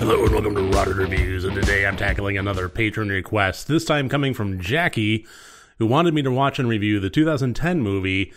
Hello and welcome to Rotted Reviews, and today I'm tackling another patron request, this time coming from Jackie, who wanted me to watch and review the 2010 movie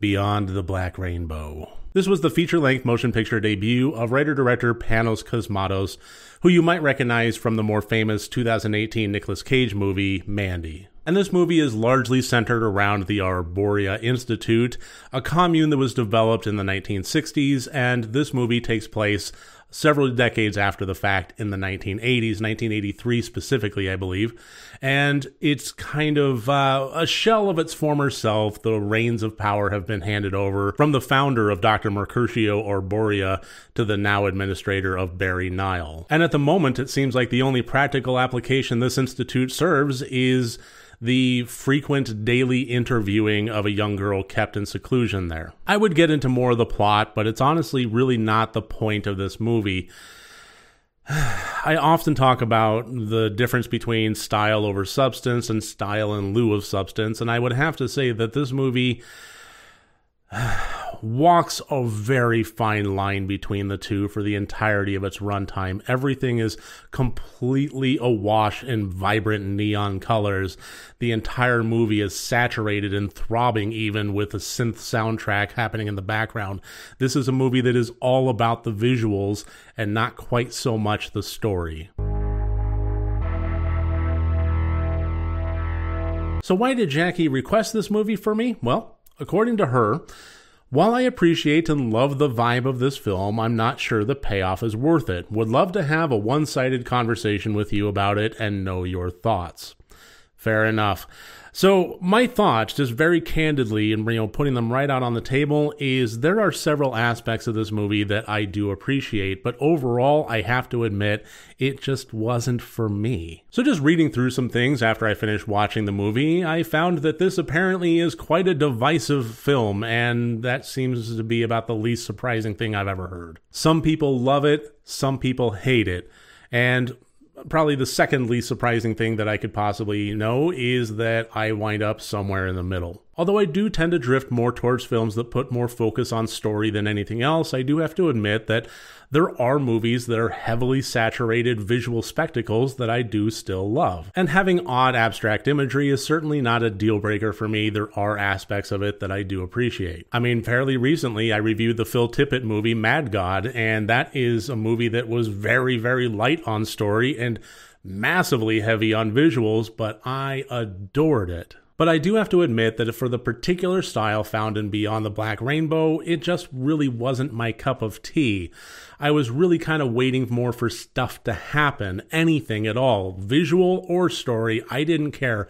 Beyond the Black Rainbow. This was the feature length motion picture debut of writer director Panos Cosmatos, who you might recognize from the more famous 2018 Nicolas Cage movie Mandy. And this movie is largely centered around the Arboria Institute, a commune that was developed in the 1960s, and this movie takes place several decades after the fact in the 1980s, 1983 specifically, I believe. And it's kind of uh, a shell of its former self. The reins of power have been handed over from the founder of Dr. Mercurio Arboria to the now administrator of Barry Nile. And at the moment, it seems like the only practical application this institute serves is the frequent daily interviewing of a young girl kept in seclusion there. I would get into more of the plot, but it's honestly really not the point of this movie. I often talk about the difference between style over substance and style in lieu of substance, and I would have to say that this movie walks a very fine line between the two for the entirety of its runtime. Everything is completely awash in vibrant neon colors. The entire movie is saturated and throbbing, even with a synth soundtrack happening in the background. This is a movie that is all about the visuals and not quite so much the story. So, why did Jackie request this movie for me? Well, according to her, while I appreciate and love the vibe of this film, I'm not sure the payoff is worth it. Would love to have a one sided conversation with you about it and know your thoughts. Fair enough. So my thoughts, just very candidly, and you know, putting them right out on the table, is there are several aspects of this movie that I do appreciate, but overall, I have to admit, it just wasn't for me. So just reading through some things after I finished watching the movie, I found that this apparently is quite a divisive film, and that seems to be about the least surprising thing I've ever heard. Some people love it, some people hate it. And probably the second least surprising thing that I could possibly know is that I wind up somewhere in the middle. Although I do tend to drift more towards films that put more focus on story than anything else, I do have to admit that there are movies that are heavily saturated visual spectacles that I do still love. And having odd abstract imagery is certainly not a deal breaker for me. There are aspects of it that I do appreciate. I mean, fairly recently I reviewed the Phil Tippett movie Mad God, and that is a movie that was very, very light on story and massively heavy on visuals, but I adored it. But I do have to admit that for the particular style found in Beyond the Black Rainbow, it just really wasn't my cup of tea. I was really kind of waiting more for stuff to happen, anything at all, visual or story, I didn't care.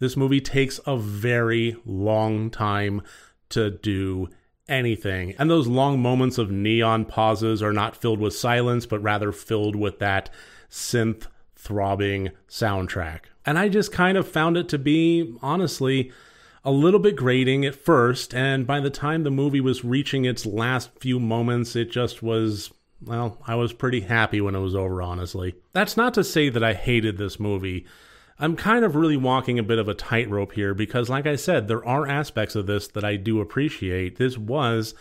This movie takes a very long time to do anything. And those long moments of neon pauses are not filled with silence, but rather filled with that synth throbbing soundtrack. And I just kind of found it to be, honestly, a little bit grating at first. And by the time the movie was reaching its last few moments, it just was, well, I was pretty happy when it was over, honestly. That's not to say that I hated this movie. I'm kind of really walking a bit of a tightrope here because, like I said, there are aspects of this that I do appreciate. This was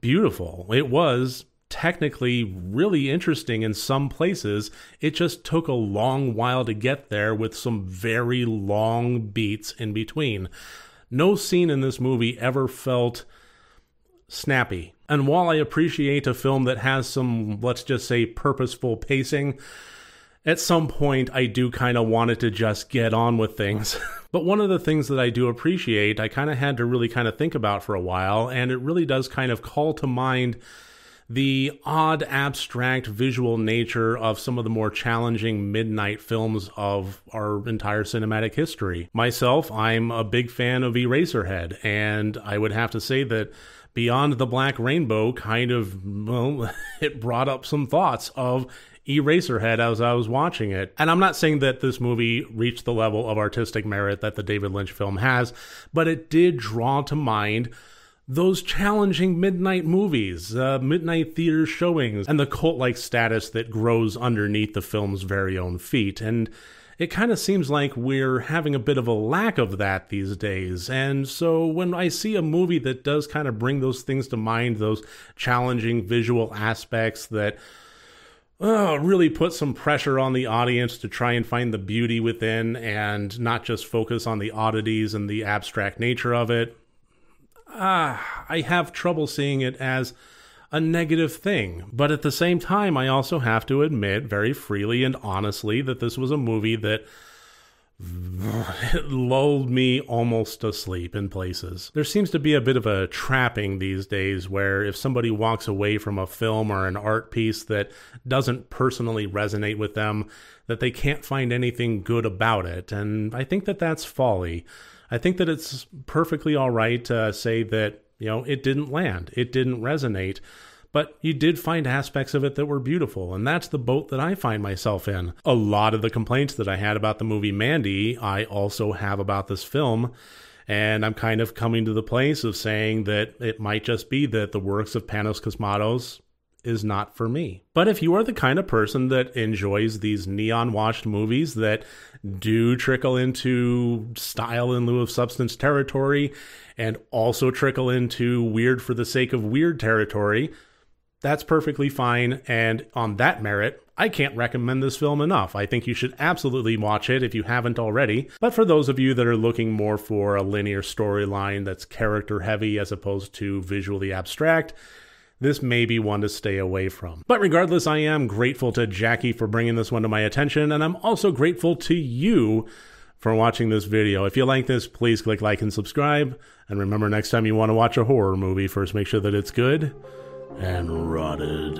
beautiful. It was technically really interesting in some places. It just took a long while to get there with some very long beats in between. No scene in this movie ever felt snappy. And while I appreciate a film that has some, let's just say, purposeful pacing, at some point I do kind of want it to just get on with things. but one of the things that I do appreciate, I kind of had to really kind of think about for a while, and it really does kind of call to mind the odd abstract visual nature of some of the more challenging midnight films of our entire cinematic history. Myself, I'm a big fan of Eraserhead, and I would have to say that Beyond the Black Rainbow kind of, well, it brought up some thoughts of Eraserhead as I was watching it. And I'm not saying that this movie reached the level of artistic merit that the David Lynch film has, but it did draw to mind those challenging midnight movies, uh, midnight theater showings, and the cult like status that grows underneath the film's very own feet. And it kind of seems like we're having a bit of a lack of that these days. And so when I see a movie that does kind of bring those things to mind, those challenging visual aspects that uh, really put some pressure on the audience to try and find the beauty within and not just focus on the oddities and the abstract nature of it. Ah, I have trouble seeing it as a negative thing. But at the same time, I also have to admit very freely and honestly that this was a movie that lulled me almost asleep in places. There seems to be a bit of a trapping these days where if somebody walks away from a film or an art piece that doesn't personally resonate with them, that they can't find anything good about it. And I think that that's folly. I think that it's perfectly all right to say that, you know, it didn't land, it didn't resonate but you did find aspects of it that were beautiful, and that's the boat that I find myself in. A lot of the complaints that I had about the movie Mandy, I also have about this film. And I'm kind of coming to the place of saying that it might just be that the works of Panos Cosmatos is not for me. But if you are the kind of person that enjoys these neon washed movies that do trickle into style in lieu of substance territory and also trickle into weird for the sake of weird territory, that's perfectly fine. And on that merit, I can't recommend this film enough. I think you should absolutely watch it if you haven't already. But for those of you that are looking more for a linear storyline that's character heavy as opposed to visually abstract, this may be one to stay away from. But regardless, I am grateful to Jackie for bringing this one to my attention, and I'm also grateful to you for watching this video. If you like this, please click like and subscribe. And remember, next time you want to watch a horror movie, first make sure that it's good and rotted.